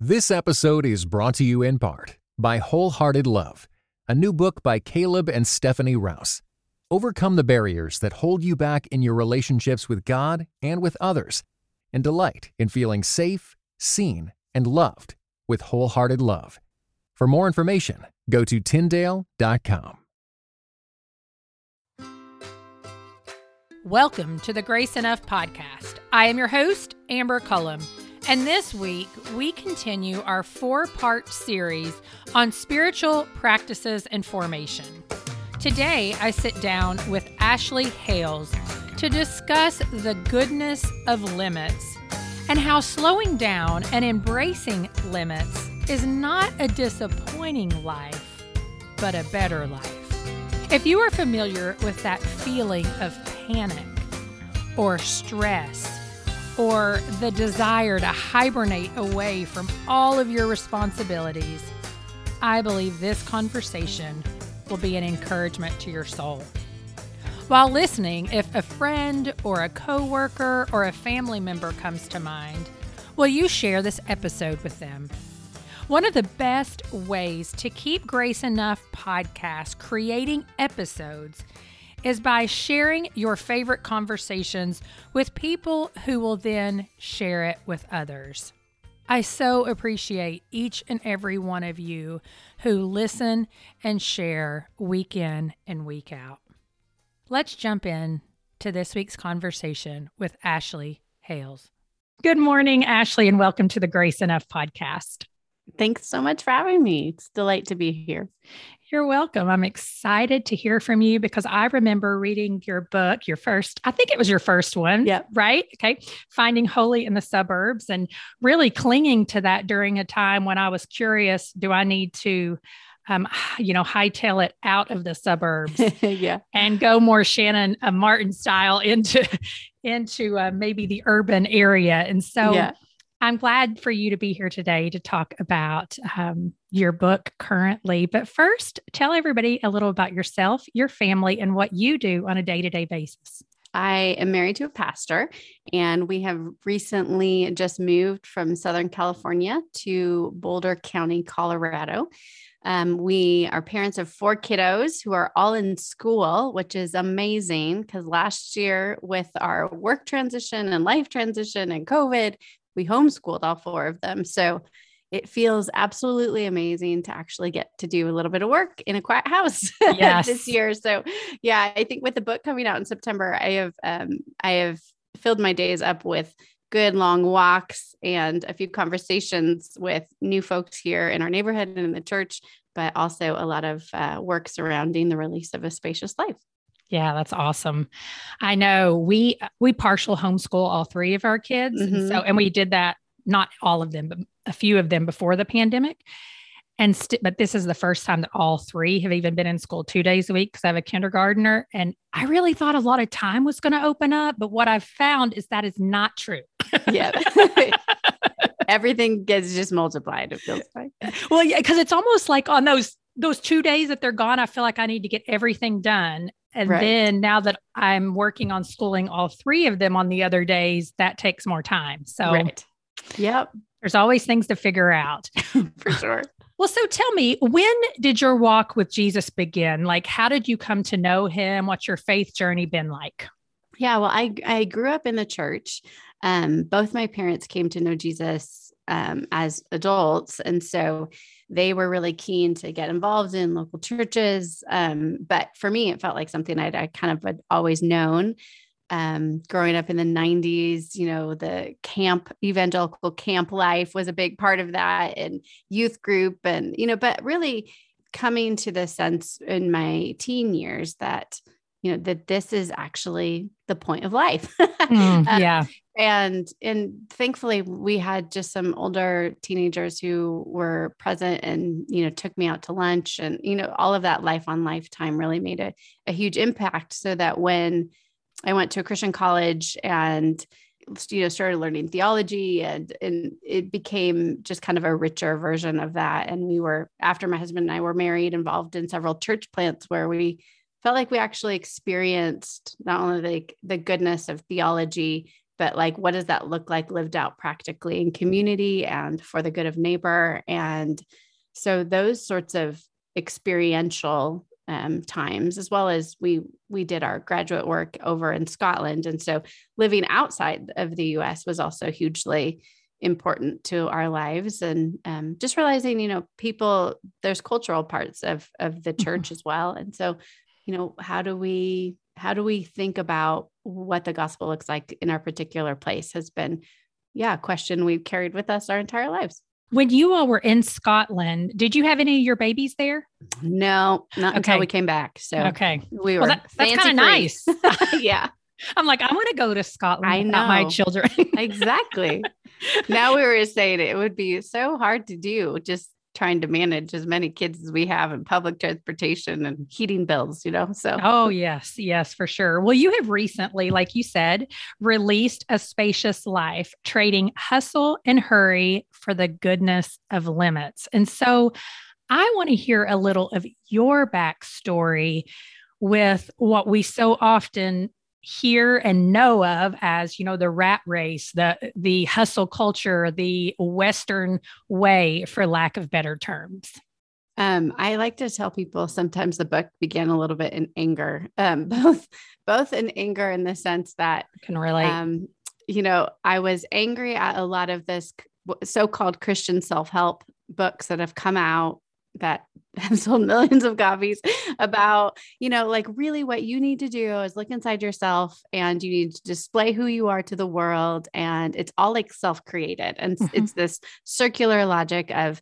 This episode is brought to you in part by Wholehearted Love, a new book by Caleb and Stephanie Rouse. Overcome the barriers that hold you back in your relationships with God and with others, and delight in feeling safe, seen, and loved with Wholehearted Love. For more information, go to Tyndale.com. Welcome to the Grace Enough podcast. I am your host, Amber Cullum. And this week, we continue our four part series on spiritual practices and formation. Today, I sit down with Ashley Hales to discuss the goodness of limits and how slowing down and embracing limits is not a disappointing life, but a better life. If you are familiar with that feeling of panic or stress, or the desire to hibernate away from all of your responsibilities, I believe this conversation will be an encouragement to your soul. While listening, if a friend or a coworker or a family member comes to mind, will you share this episode with them? One of the best ways to keep Grace Enough podcast creating episodes is by sharing your favorite conversations with people who will then share it with others. I so appreciate each and every one of you who listen and share week in and week out. Let's jump in to this week's conversation with Ashley Hales. Good morning, Ashley, and welcome to the Grace Enough podcast. Thanks so much for having me. It's a delight to be here. You're welcome. I'm excited to hear from you because I remember reading your book, your first, I think it was your first one. Yeah. Right. Okay. Finding Holy in the Suburbs and really clinging to that during a time when I was curious do I need to, um, you know, hightail it out of the suburbs yeah. and go more Shannan uh, Martin style into, into uh, maybe the urban area. And so, yeah. I'm glad for you to be here today to talk about um, your book currently. But first, tell everybody a little about yourself, your family, and what you do on a day to day basis. I am married to a pastor, and we have recently just moved from Southern California to Boulder County, Colorado. Um, we are parents of four kiddos who are all in school, which is amazing because last year, with our work transition and life transition and COVID, we homeschooled all four of them. So it feels absolutely amazing to actually get to do a little bit of work in a quiet house yes. this year. So yeah, I think with the book coming out in September, I have um, I have filled my days up with good long walks and a few conversations with new folks here in our neighborhood and in the church, but also a lot of uh, work surrounding the release of a spacious life. Yeah, that's awesome. I know we we partial homeschool all three of our kids, mm-hmm. and so and we did that not all of them, but a few of them before the pandemic. And st- but this is the first time that all three have even been in school two days a week because I have a kindergartner, and I really thought a lot of time was going to open up, but what I've found is that is not true. yeah. Everything gets just multiplied. It feels like. Well, yeah, because it's almost like on those those two days that they're gone, I feel like I need to get everything done. And right. then now that I'm working on schooling all three of them on the other days, that takes more time. So, right. yep. There's always things to figure out. For sure. Well, so tell me, when did your walk with Jesus begin? Like, how did you come to know him? What's your faith journey been like? Yeah, well, I, I grew up in the church. Um, both my parents came to know Jesus um, as adults. And so they were really keen to get involved in local churches. Um, but for me, it felt like something I'd, I kind of had always known. Um, growing up in the 90s, you know, the camp, evangelical camp life was a big part of that, and youth group, and, you know, but really coming to the sense in my teen years that you know that this is actually the point of life mm, um, yeah and and thankfully we had just some older teenagers who were present and you know took me out to lunch and you know all of that life on lifetime really made a, a huge impact so that when i went to a christian college and you know started learning theology and and it became just kind of a richer version of that. And we were after my husband and I were married involved in several church plants where we felt like we actually experienced not only the, the goodness of theology but like what does that look like lived out practically in community and for the good of neighbor? And so those sorts of experiential um, times as well as we we did our graduate work over in scotland. And so living outside of the us was also hugely important to our lives and um, just realizing you know people there's cultural parts of of the mm-hmm. church as well. And so you know how do we how do we think about what the gospel looks like in our particular place has been yeah a question we've carried with us our entire lives when you all were in Scotland, did you have any of your babies there? No, not okay. until we came back. So okay, we were well, that, that's kind of nice. yeah, I'm like, I want to go to Scotland I know. my children. exactly. Now we were saying it would be so hard to do just trying to manage as many kids as we have in public transportation and heating bills, you know? So, oh, yes, yes, for sure. Well, you have recently, like you said, released A Spacious Life, trading hustle and hurry for the goodness of limits. And so, I want to hear a little of your backstory with what we so often hear and know of as you know the rat race the the hustle culture the western way for lack of better terms um, I like to tell people sometimes the book began a little bit in anger, um, both both in anger in the sense that I can relate. Um, you know, I was angry at a lot of this so-called Christian self-help books that have come out that have sold millions of copies about, you know, like really what you need to do is look inside yourself and you need to display who you are to the world. And it's all like self created. And mm-hmm. it's this circular logic of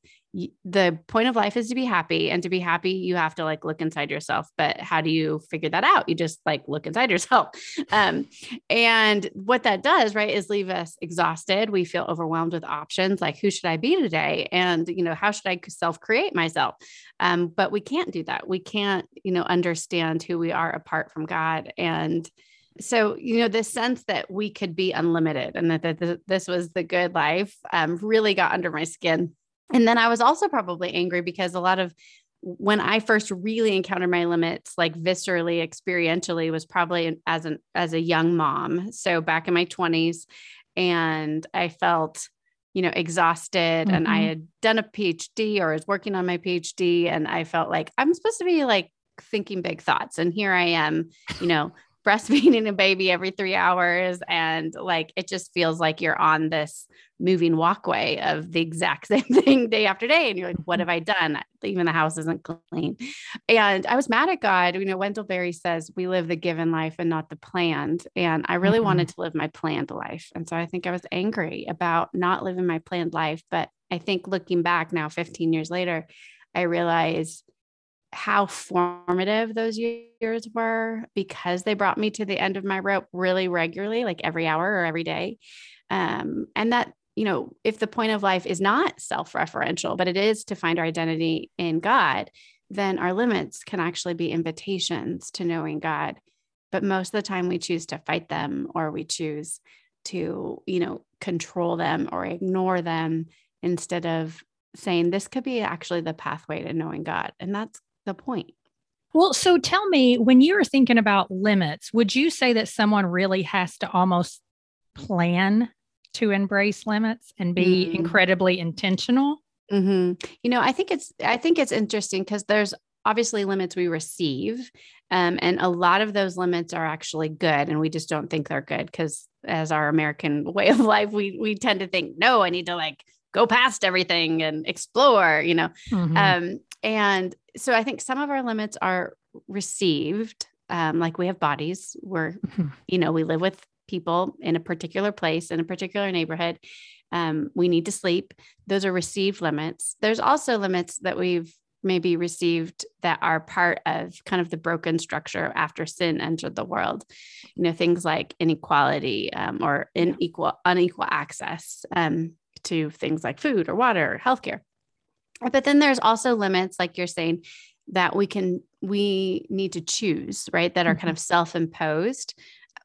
the point of life is to be happy and to be happy you have to like look inside yourself but how do you figure that out? You just like look inside yourself. Um, and what that does right is leave us exhausted. We feel overwhelmed with options like who should i be today? And you know how should i self create myself? Um, but we can't do that. We can't you know understand who we are apart from god. And so you know this sense that we could be unlimited and that, this was the good life um, really got under my skin and then I was also probably angry because a lot of when I first really encountered my limits, like viscerally, experientially, was probably as an as a young mom. So back in my 20s, and I felt, you know, exhausted. Mm-hmm. And I mm-hmm. had done a PhD or was working on my PhD, and I felt like I'm supposed to be like thinking big thoughts. And here I am, you know, breastfeeding a baby every three hours. And like, it just feels like you're on this moving walkway of the exact same thing day after day. And you're like, what have I done? Even the house isn't clean. And I was mad at God. You know, Wendell Berry says, we live the given life and not the planned. And I really mm-hmm. wanted to live my planned life. And so I think I was angry about not living my planned life. But I think looking back now, 15 years later, I realize how formative those years were because they brought me to the end of my rope really regularly, like every hour or every day. Um, and that, you know, if the point of life is not self referential, but it is to find our identity in God, then our limits can actually be invitations to knowing God. But most of the time we choose to fight them or we choose to, you know, control them or ignore them instead of saying this could be actually the pathway to knowing God. And that's the point. Well, so tell me, when you're thinking about limits, would you say that someone really has to almost plan to embrace limits and be mm. incredibly intentional? Mm-hmm. You know, I think it's I think it's interesting because there's obviously limits we receive, um, and a lot of those limits are actually good, and we just don't think they're good because as our American way of life, we we tend to think, no, I need to like go past everything and explore, you know. Mm-hmm. Um, and so I think some of our limits are received, um, like we have bodies, we're, mm-hmm. you know, we live with people in a particular place, in a particular neighborhood. Um, we need to sleep. Those are received limits. There's also limits that we've maybe received that are part of kind of the broken structure after sin entered the world. You know, things like inequality um, or unequal unequal access um, to things like food or water or healthcare. But then there's also limits, like you're saying, that we can, we need to choose, right? That are mm-hmm. kind of self imposed.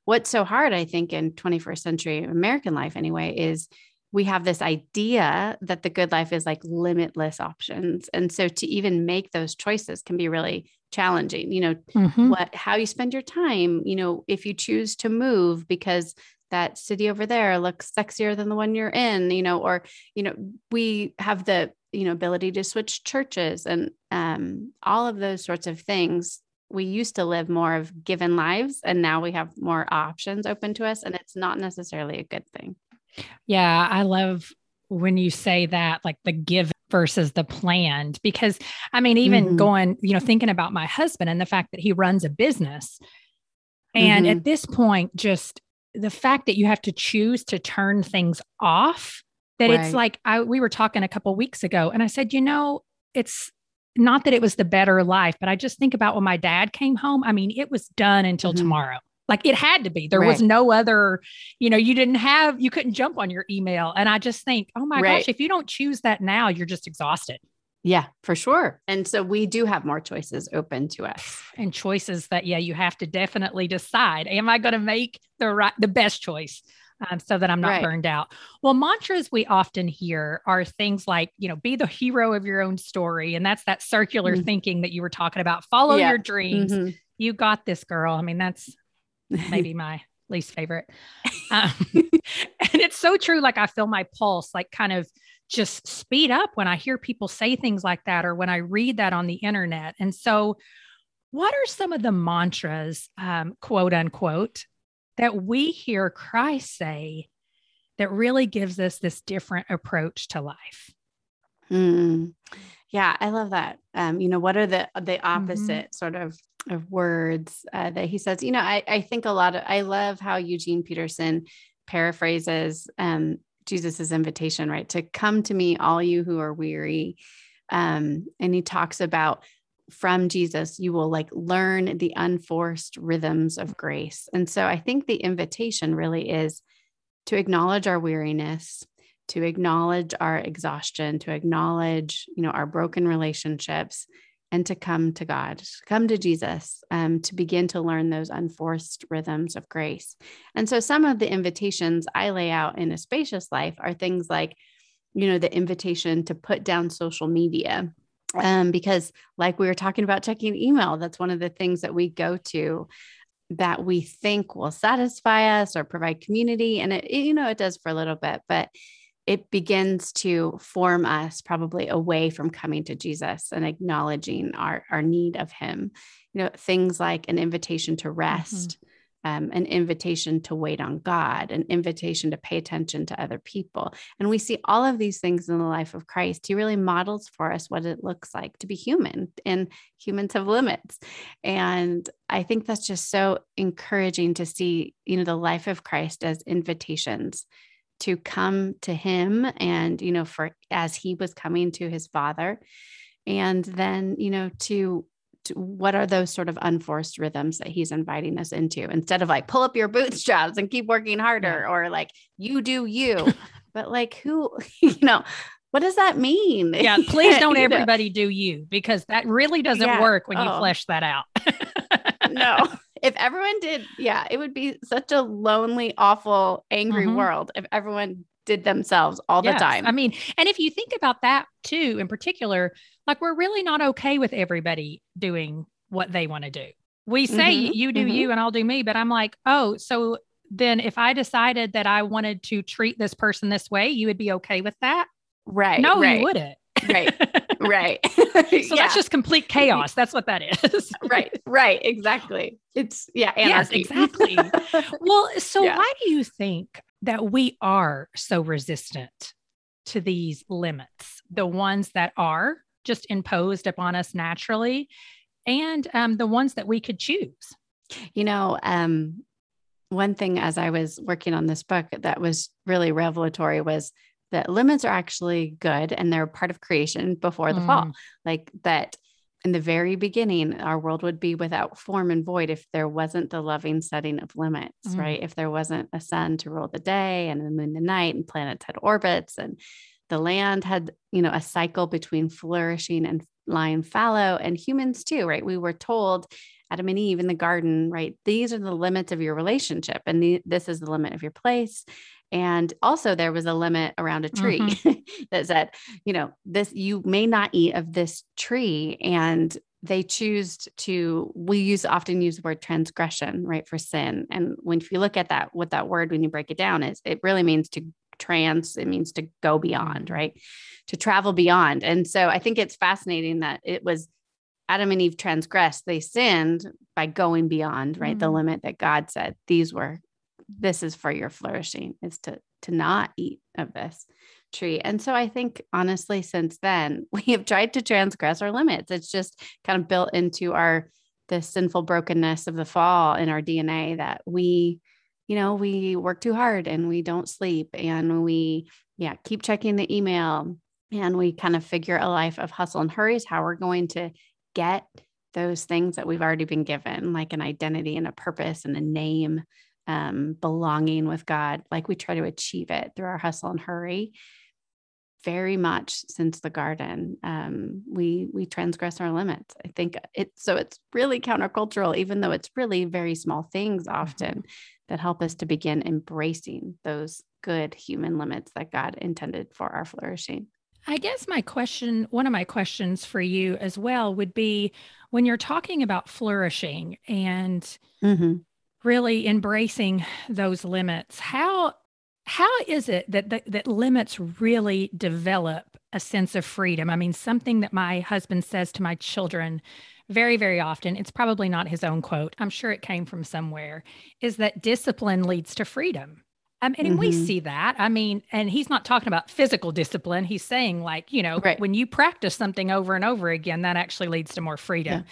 What's so hard, I think, in 21st century American life anyway, is we have this idea that the good life is like limitless options. And so to even make those choices can be really challenging. You know, mm-hmm. what, how you spend your time, you know, if you choose to move because that city over there looks sexier than the one you're in, you know, or, you know, we have the, you know, ability to switch churches and um, all of those sorts of things. We used to live more of given lives and now we have more options open to us. And it's not necessarily a good thing. Yeah. I love when you say that, like the give versus the planned, because I mean, even mm-hmm. going, you know, thinking about my husband and the fact that he runs a business. And mm-hmm. at this point, just the fact that you have to choose to turn things off that right. it's like I we were talking a couple weeks ago and I said, you know, it's not that it was the better life, but I just think about when my dad came home. I mean, it was done until mm-hmm. tomorrow. Like it had to be. There right. was no other, you know, you didn't have, you couldn't jump on your email. And I just think, oh my right. gosh, if you don't choose that now, you're just exhausted. Yeah, for sure. And so we do have more choices open to us. And choices that, yeah, you have to definitely decide. Am I going to make the right, the best choice? Um, so that I'm not right. burned out. Well, mantras we often hear are things like, you know, be the hero of your own story. And that's that circular mm-hmm. thinking that you were talking about. Follow yeah. your dreams. Mm-hmm. You got this, girl. I mean, that's maybe my least favorite. Um, and it's so true. Like I feel my pulse, like kind of just speed up when I hear people say things like that or when I read that on the internet. And so, what are some of the mantras, um, quote unquote, that we hear Christ say that really gives us this different approach to life? Mm. Yeah, I love that. Um, you know, what are the the mm-hmm. opposite mm-hmm. sort of of words uh, that he says? You know, I I think a lot of I love how Eugene Peterson paraphrases um, Jesus's invitation, right? To come to me, all you who are weary. Um, and he talks about from Jesus, you will like learn the unforced rhythms of grace. And so I think the invitation really is to acknowledge our weariness, to acknowledge our exhaustion, to acknowledge, you know, our broken relationships, and to come to God, come to Jesus, um, to begin to learn those unforced rhythms of grace. And so, some of the invitations I lay out in a spacious life are things like, you know, the invitation to put down social media. Um, because, like we were talking about checking email, that's one of the things that we go to that we think will satisfy us or provide community. And it, it you know, it does for a little bit, but it begins to form us probably away from coming to Jesus and acknowledging our, our need of Him. You know, things like an invitation to rest, mm-hmm. Um, an invitation to wait on God, an invitation to pay attention to other people. And we see all of these things in the life of Christ. He really models for us what it looks like to be human, and humans have limits. And I think that's just so encouraging to see, you know, the life of Christ as invitations to come to him and you know for as he was coming to his father and then you know to, to, what are those sort of unforced rhythms that he's inviting us into instead of like pull up your bootstraps and keep working harder yeah. or like you do you but like who you know what does that mean yeah please don't everybody do you because that really doesn't yeah. work when you oh. flesh that out no if everyone did, yeah, it would be such a lonely, awful, angry mm-hmm. world if everyone did themselves all yes. the time. I mean, and if you think about that too, in particular, like we're really not okay with everybody doing what they want to do. We say mm-hmm. you do mm-hmm. you and I'll do me, but I'm like, oh, so then if I decided that I wanted to treat this person this way, you would be okay with that? Right. No, right. you wouldn't. right right so yeah. that's just complete chaos that's what that is right right exactly it's yeah anarchy. yes exactly well so yeah. why do you think that we are so resistant to these limits the ones that are just imposed upon us naturally and um, the ones that we could choose you know um, one thing as i was working on this book that was really revelatory was that limits are actually good and they're part of creation before the mm. fall. Like that in the very beginning, our world would be without form and void if there wasn't the loving setting of limits, mm. right? If there wasn't a sun to rule the day and the moon the night and planets had orbits and the land had, you know, a cycle between flourishing and lying fallow and humans too, right? We were told Adam and Eve in the garden, right? These are the limits of your relationship, and the, this is the limit of your place. And also, there was a limit around a tree mm-hmm. that said, you know, this, you may not eat of this tree. And they choose to we use often use the word transgression right for sin and when if you look at that what that word when you break it down is it really means to trans it means to go beyond right to travel beyond and so i think it's fascinating that it was adam and eve transgressed they sinned by going beyond right mm-hmm. the limit that god said these were this is for your flourishing is to to not eat of this tree. And so I think honestly, since then, we have tried to transgress our limits. It's just kind of built into our the sinful brokenness of the fall in our DNA that we, you know, we work too hard and we don't sleep and we, yeah, keep checking the email and we kind of figure a life of hustle and hurry is how we're going to get those things that we've already been given, like an identity and a purpose and a name, um, belonging with God. Like we try to achieve it through our hustle and hurry very much since the garden um, we we transgress our limits i think it so it's really countercultural even though it's really very small things mm-hmm. often mm-hmm. that help us to begin embracing those good human limits that god intended for our flourishing i guess my question one of my questions for you as well would be when you're talking about flourishing and mm-hmm. Really embracing those limits how how is it that, that that limits really develop a sense of freedom? I mean, something that my husband says to my children very, very often, it's probably not his own quote. I'm sure it came from somewhere, is that discipline leads to freedom. Um, and mm-hmm. we see that. I mean, and he's not talking about physical discipline. He's saying, like, you know, right. when you practice something over and over again, that actually leads to more freedom. Yeah.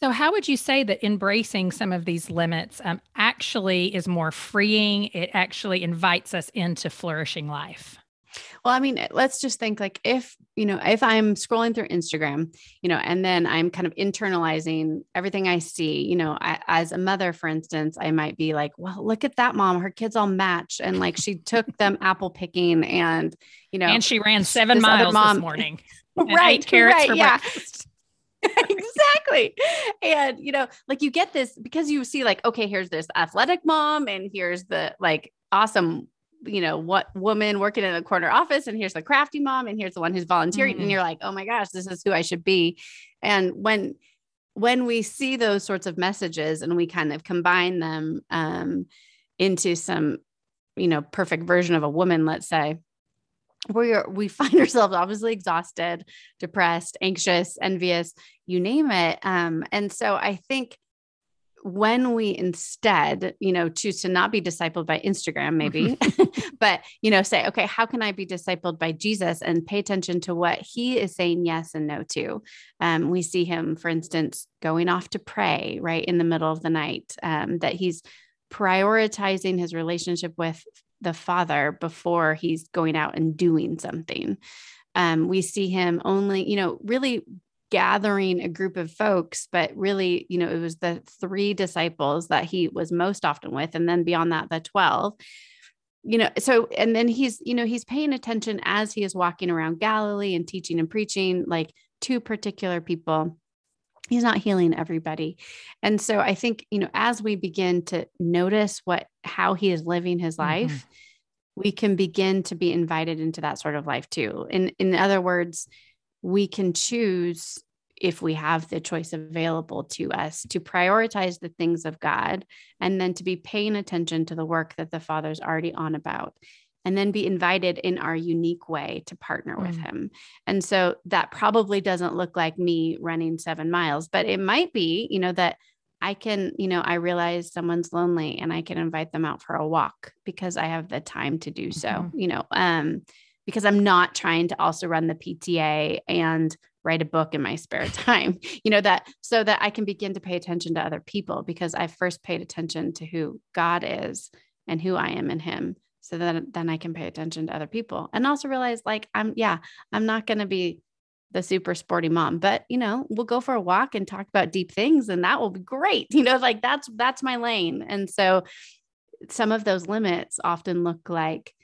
So, how would you say that embracing some of these limits um, actually is more freeing? It actually invites us into flourishing life. Well, I mean, let's just think like if, you know, if I'm scrolling through Instagram, you know, and then I'm kind of internalizing everything I see, you know, I, as a mother, for instance, I might be like, well, look at that mom, her kids all match. And like she took them apple picking and, you know, and she ran seven miles mom, this morning. right. carrots right, for yeah. breakfast. exactly. And, you know, like you get this because you see, like, okay, here's this athletic mom, and here's the like awesome, you know, what woman working in a corner office, and here's the crafty mom, and here's the one who's volunteering. Mm-hmm. And you're like, oh my gosh, this is who I should be. And when, when we see those sorts of messages and we kind of combine them um, into some, you know, perfect version of a woman, let's say, we we find ourselves obviously exhausted, depressed, anxious, envious, you name it. Um, and so I think when we instead, you know, choose to not be discipled by Instagram, maybe, mm-hmm. but, you know, say, okay, how can I be discipled by Jesus and pay attention to what he is saying yes and no to? Um, we see him, for instance, going off to pray right in the middle of the night, um, that he's prioritizing his relationship with the father before he's going out and doing something. Um, we see him only, you know, really gathering a group of folks, but really, you know, it was the three disciples that he was most often with. And then beyond that, the 12 you know so and then he's you know he's paying attention as he is walking around galilee and teaching and preaching like two particular people he's not healing everybody. And so i think you know as we begin to notice what how he is living his life mm-hmm. we can begin to be invited into that sort of life too. In in other words we can choose if we have the choice available to us to prioritize the things of god and then to be paying attention to the work that the father's already on about and then be invited in our unique way to partner with mm. him. And so that probably doesn't look like me running seven miles, but it might be, you know, that I can, you know, I realize someone's lonely and I can invite them out for a walk because I have the time to do so, mm-hmm. you know, um, because I'm not trying to also run the PTA and write a book in my spare time, you know, that so that I can begin to pay attention to other people because I first paid attention to who God is and who I am in Him so that then I can pay attention to other people and also realize like I'm yeah, I'm not going to be the super sporty mom, but you know, we'll go for a walk and talk about deep things and that will be great. You know, like that's that's my lane. And so some of those limits often look like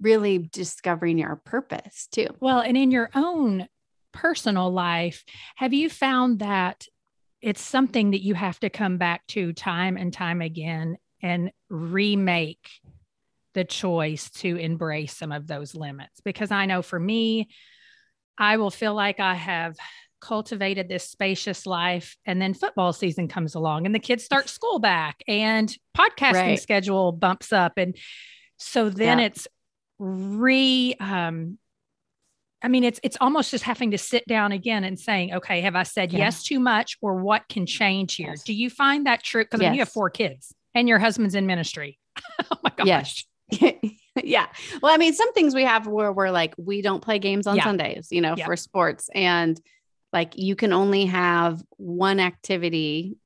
really discovering your purpose too. Well, and in your own personal life, have you found that it's something that you have to come back to time and time again and remake the choice to embrace some of those limits because I know for me, I will feel like I have cultivated this spacious life and then football season comes along and the kids start school back and podcasting right. schedule bumps up and so then yeah. it's re um I mean, it's it's almost just having to sit down again and saying, okay, have I said yeah. yes too much, or what can change here? Yes. Do you find that true? Because yes. I mean, you have four kids and your husband's in ministry. oh my gosh. Yes. yeah. Well, I mean, some things we have where we're like, we don't play games on yeah. Sundays, you know, yeah. for sports, and like you can only have one activity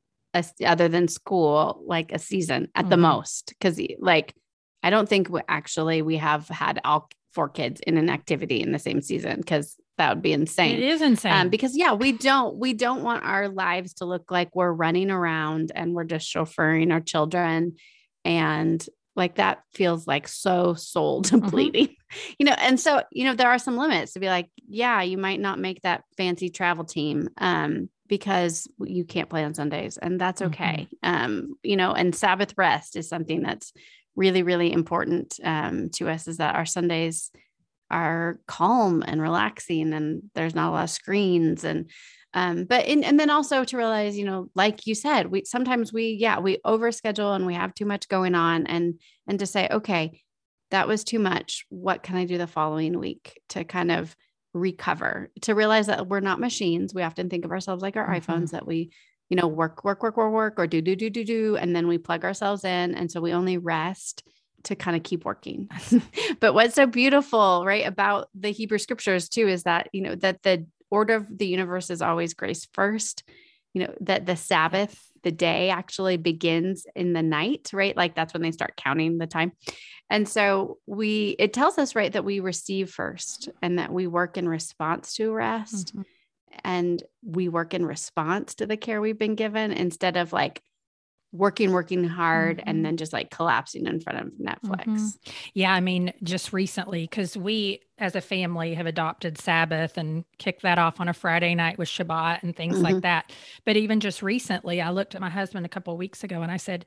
other than school, like a season at mm-hmm. the most, because like I don't think we actually we have had all four kids in an activity in the same season because that would be insane. It is insane. Um, because yeah, we don't we don't want our lives to look like we're running around and we're just chauffeuring our children and like that feels like so soul depleting mm-hmm. you know and so you know there are some limits to be like yeah you might not make that fancy travel team um because you can't play on sundays and that's okay mm-hmm. um you know and sabbath rest is something that's really, really important um, to us is that our Sundays are calm and relaxing and there's not a lot of screens and um, but in, and then also to realize you know like you said we sometimes we yeah we overschedule and we have too much going on and and to say okay that was too much what can i do the following week to kind of recover to realize that we're not machines we often think of ourselves like our mm-hmm. iphones that we you know, work, work, work, work, work, or do, do, do, do, do. And then we plug ourselves in. And so we only rest to kind of keep working. but what's so beautiful, right, about the Hebrew scriptures too is that, you know, that the order of the universe is always grace first, you know, that the Sabbath, the day actually begins in the night, right? Like that's when they start counting the time. And so we, it tells us, right, that we receive first and that we work in response to rest. Mm-hmm and we work in response to the care we've been given instead of like working working hard mm-hmm. and then just like collapsing in front of Netflix. Mm-hmm. Yeah, I mean just recently cuz we as a family have adopted Sabbath and kicked that off on a Friday night with Shabbat and things mm-hmm. like that. But even just recently I looked at my husband a couple weeks ago and I said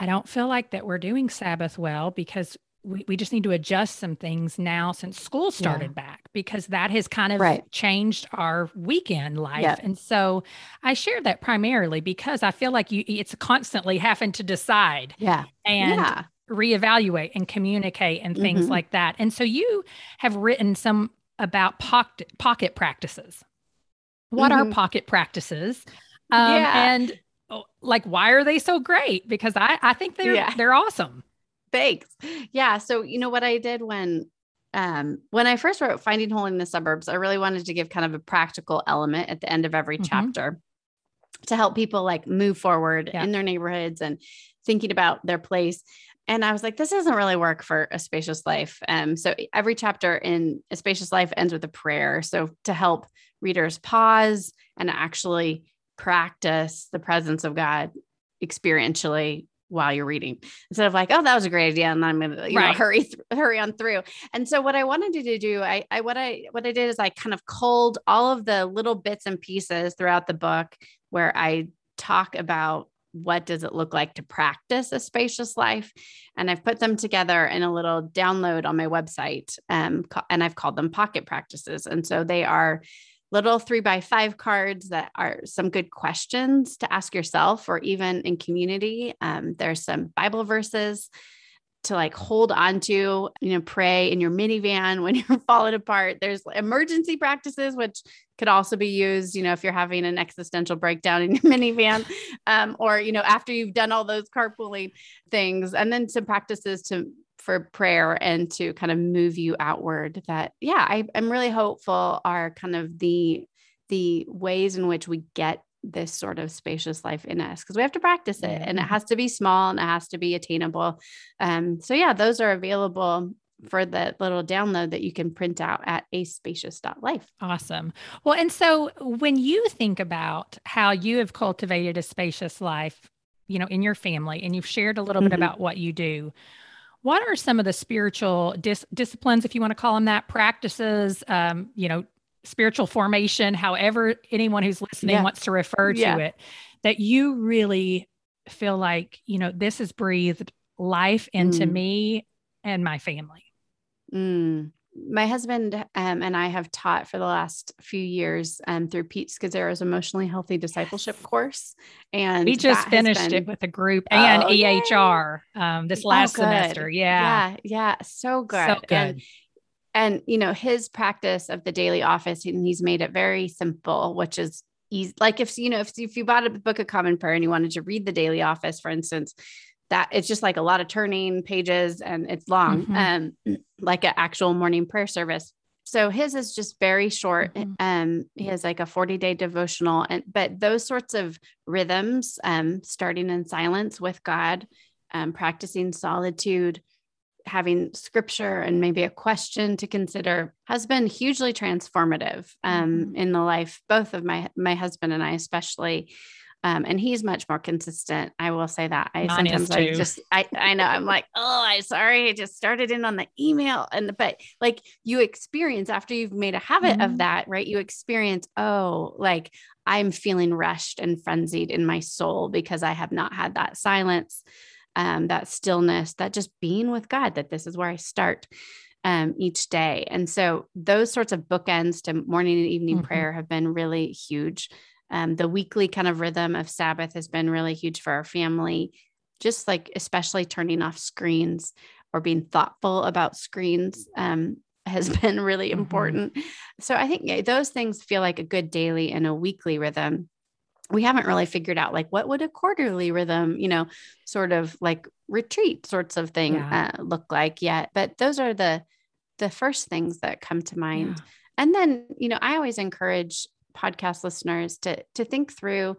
I don't feel like that we're doing Sabbath well because we, we just need to adjust some things now since school started yeah. back because that has kind of right. changed our weekend life yep. and so i share that primarily because i feel like you it's constantly having to decide yeah and yeah. reevaluate and communicate and things mm-hmm. like that and so you have written some about pocket pocket practices what mm-hmm. are pocket practices um, yeah. and oh, like why are they so great because i i think they're yeah. they're awesome Thanks. Yeah. So, you know what I did when um, when I first wrote Finding Holy in the Suburbs, I really wanted to give kind of a practical element at the end of every mm-hmm. chapter to help people like move forward yeah. in their neighborhoods and thinking about their place. And I was like, this doesn't really work for a spacious life. Um, so every chapter in a spacious life ends with a prayer. So to help readers pause and actually practice the presence of God experientially while you're reading instead of like, oh, that was a great idea. And I'm to, you right. know, hurry, th- hurry on through. And so what I wanted to do, I, I, what I, what I did is I kind of culled all of the little bits and pieces throughout the book where I talk about what does it look like to practice a spacious life and i've put them together in a little download on my website um, and i've called them pocket practices and so they are little three by five cards that are some good questions to ask yourself or even in community. Um, there's some Bible verses to like hold on to, you know, pray in your minivan when you're falling apart. There's emergency practices, which could also be used, you know, if you're having an existential breakdown in your minivan, um, or, you know, after you've done all those carpooling things. And then some practices to for prayer and to kind of move you outward that yeah I, i'm really hopeful are kind of the the ways in which we get this sort of spacious life in us because we have to practice it and it has to be small and it has to be attainable um so yeah those are available for the little download that you can print out at a spacious.life. Awesome. Well, and so when you think about how you have cultivated a spacious life, you know, in your family, and you've shared a little mm-hmm. bit about what you do, what are some of the spiritual dis- disciplines, if you want to call them that, practices, um, you know, spiritual formation, however anyone who's listening yeah. wants to refer to yeah. it, that you really feel like, you know, this has breathed life into mm. me and my family? Mm. My husband um, and I have taught for the last few years um, through Pete Scazzero's emotionally healthy discipleship yes. course. And we just finished been, it with a group and oh, EHR um, this oh, last oh, semester. Yeah. Yeah. Yeah. So good. So good. And, and, you know, his practice of the daily office, and he's made it very simple, which is easy. Like if, you know, if, if you bought a book of common prayer and you wanted to read the daily office, for instance, that it's just like a lot of turning pages and it's long, mm-hmm. um, like an actual morning prayer service. So his is just very short. Mm-hmm. Um, he has like a 40 day devotional and, but those sorts of rhythms, um, starting in silence with God, um, practicing solitude, having scripture and maybe a question to consider has been hugely transformative um, mm-hmm. in the life both of my my husband and I especially um, and he's much more consistent. I will say that. I Mine sometimes I just I I know I'm like, oh, I sorry, I just started in on the email. And but like you experience after you've made a habit mm-hmm. of that, right? You experience, oh, like I'm feeling rushed and frenzied in my soul because I have not had that silence, um, that stillness, that just being with God, that this is where I start. Um, each day. And so those sorts of bookends to morning and evening mm-hmm. prayer have been really huge um, the weekly kind of rhythm of Sabbath has been really huge for our family, just like especially turning off screens or being thoughtful about screens um, has been really mm-hmm. important. So I think those things feel like a good daily and a weekly rhythm. We haven't really figured out like what would a quarterly rhythm, you know, sort of like retreat sorts of thing yeah. uh, look like yet. But those are the the first things that come to mind. Yeah. And then, you know, I always encourage podcast listeners to to think through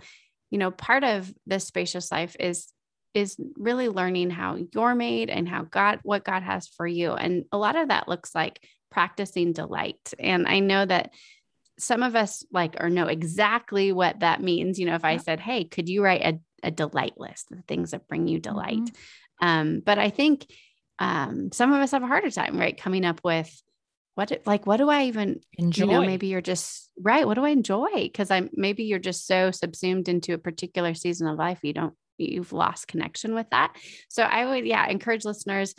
you know part of this spacious life is is really learning how you're made and how God what God has for you. And a lot of that looks like practicing delight. And I know that some of us like or know exactly what that means. You know if I said hey could you write a, a delight list of things that bring you delight? Mm-hmm. um, but I think um, some of us have a harder time right coming up with what like what do I even enjoy? You know, maybe you're just right. What do I enjoy? Because I'm maybe you're just so subsumed into a particular season of life you don't you've lost connection with that. So I would yeah encourage listeners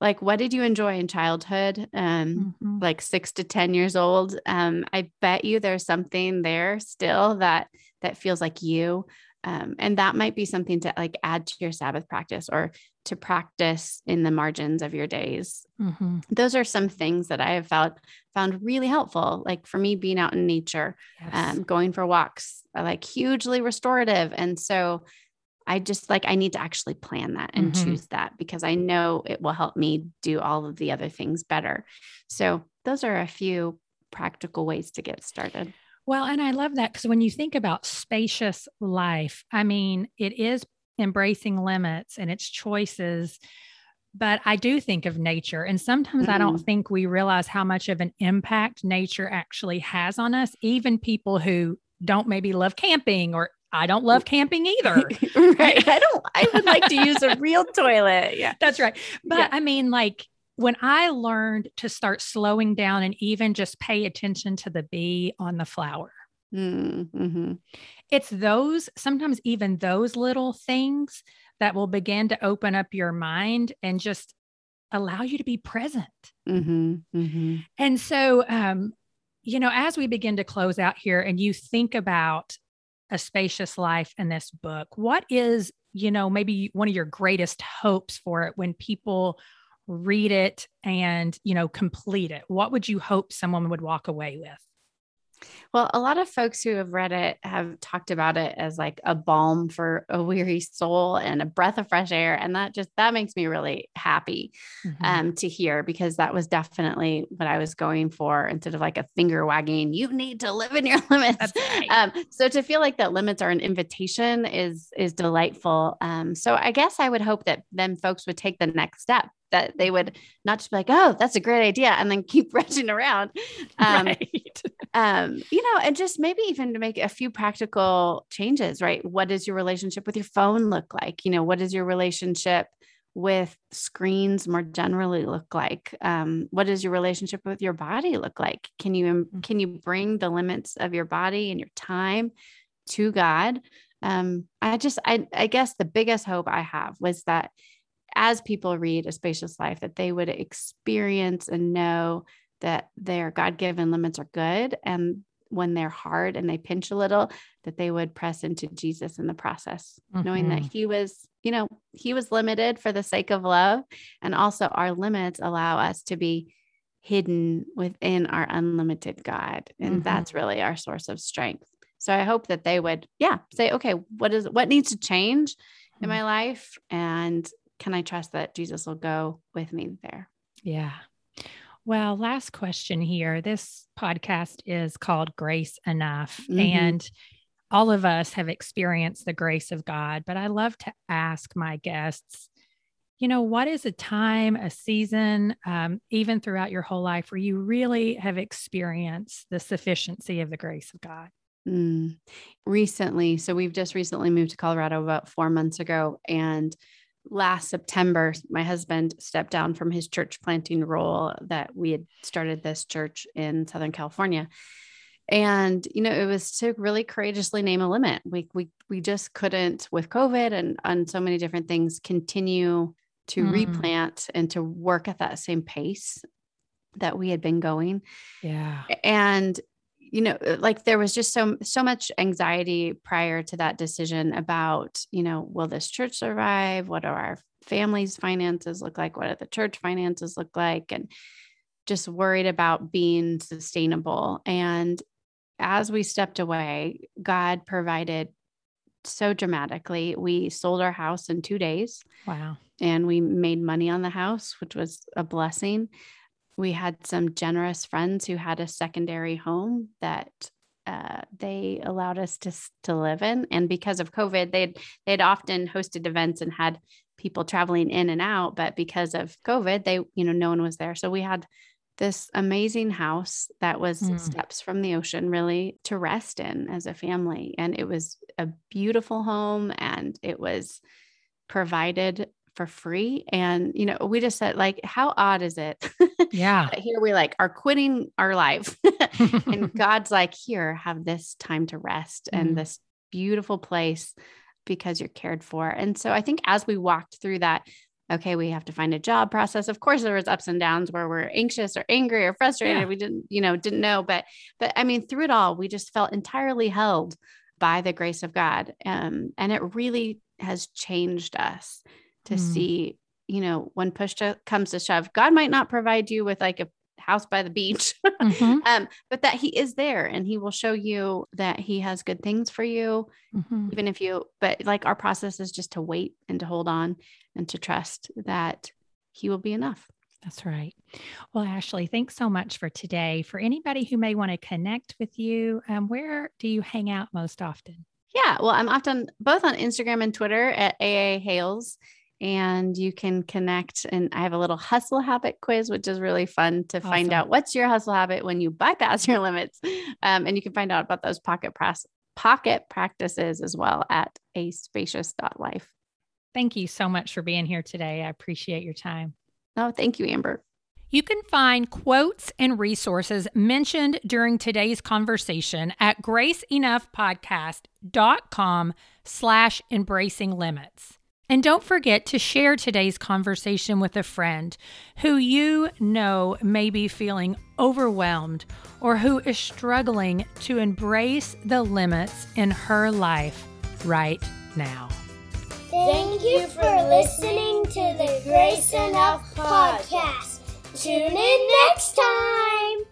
like what did you enjoy in childhood um mm-hmm. like 6 to 10 years old um I bet you there's something there still that that feels like you um, and that might be something to like add to your Sabbath practice or to practice in the margins of your days. Mm-hmm. Those are some things that I have found found really helpful. Like for me, being out in nature, yes. um, going for walks, are like hugely restorative. And so I just like I need to actually plan that and mm-hmm. choose that because I know it will help me do all of the other things better. So those are a few practical ways to get started. Well, and I love that because when you think about spacious life, I mean, it is embracing limits and its choices. But I do think of nature, and sometimes mm-hmm. I don't mm-hmm. think we realize how much of an impact nature actually has on us, even people who don't maybe love camping or I don't love camping either. right. I don't, I would like to use a real toilet. Yeah. That's right. But yeah. I mean, like, when I learned to start slowing down and even just pay attention to the bee on the flower, mm-hmm. it's those, sometimes even those little things that will begin to open up your mind and just allow you to be present. Mm-hmm. Mm-hmm. And so, um, you know, as we begin to close out here and you think about a spacious life in this book, what is, you know, maybe one of your greatest hopes for it when people read it and, you know, complete it? What would you hope someone would walk away with? Well, a lot of folks who have read it have talked about it as like a balm for a weary soul and a breath of fresh air. And that just, that makes me really happy mm-hmm. um, to hear because that was definitely what I was going for instead of like a finger wagging, you need to live in your limits. Right. Um, so to feel like that limits are an invitation is, is delightful. Um, so I guess I would hope that then folks would take the next step that they would not just be like, oh, that's a great idea, and then keep rushing around. Um, right. um, you know, and just maybe even to make a few practical changes, right? What does your relationship with your phone look like? You know, what does your relationship with screens more generally look like? Um, what does your relationship with your body look like? Can you mm-hmm. can you bring the limits of your body and your time to God? Um, I just I I guess the biggest hope I have was that as people read A Spacious Life, that they would experience and know that their God given limits are good. And when they're hard and they pinch a little, that they would press into Jesus in the process, mm-hmm. knowing that mm-hmm. he was, you know, he was limited for the sake of love. And also our limits allow us to be hidden within our unlimited God. And mm-hmm. that's really our source of strength. So I hope that they would, yeah, say, okay, what is what needs to change in mm-hmm. my life? And can I trust that Jesus will go with me there? Yeah. Well, last question here. This podcast is called Grace Enough. Mm-hmm. And all of us have experienced the grace of God, but I love to ask my guests, you know, what is a time, a season, um, even throughout your whole life where you really have experienced the sufficiency of the grace of God? Mm. Recently, so we've just recently moved to Colorado about four months ago. And last September, my husband stepped down from his church planting role that we had started this church in Southern California. And you know, it was to really courageously name a limit. We we we just couldn't with COVID and on so many different things continue to mm. replant and to work at that same pace that we had been going. Yeah. And you know uh, like there was just so so much anxiety prior to that decision about you know will this church survive? What do our family's finances look like? What do the church finances look like? And just worried about being sustainable. And as we stepped away god provided so dramatically. We sold our house in 2 days wow. and we made money on the house which was a blessing we had some generous friends who had a secondary home that uh, they allowed us to to live in. And because of COVID, they'd they'd often hosted events and had people traveling in and out. But because of COVID, they you know no one was there, so we had this amazing house that was mm. steps from the ocean really to rest in as a family and it was a beautiful home and it was provided for free. And, you know, we just said, like, how odd is it? Yeah. here we like are quitting our life. and God's like, here, have this time to rest mm-hmm. and this beautiful place because you're cared for. And so I think as we walked through that, okay, we have to find a job process. Of course, there was ups and downs where we're anxious or angry or frustrated. Yeah. We didn't, you know, didn't know. But but I mean, through it all, we just felt entirely held by the grace of God. Um, and it really has changed us to mm. see, you know, when push to, comes to shove, God might not provide you with like a house by the beach, mm-hmm. um, but that He is there and He will show you that He has good things for you, mm-hmm. even if you, but like our process is just to wait and to hold on and to trust that He will be enough. That's right. Well, Ashley, thanks so much for today. For anybody who may want to connect with you, um, where do you hang out most often? Yeah, well, I'm often both on Instagram and Twitter at AA Hales and you can connect. And I have a little hustle habit quiz, which is really fun to awesome. find out what's your hustle habit when you bypass your limits. Um, and you can find out about those pocket press pocket practices as well at a spacious.life. Thank you so much for being here today. I appreciate your time. Oh, thank you, Amber. You can find quotes and resources mentioned during today's conversation at graceenoughpodcast.com slash embracing limits. And don't forget to share today's conversation with a friend who you know may be feeling overwhelmed or who is struggling to embrace the limits in her life right now. Thank you for listening to the Grace Enough podcast. Tune in next time.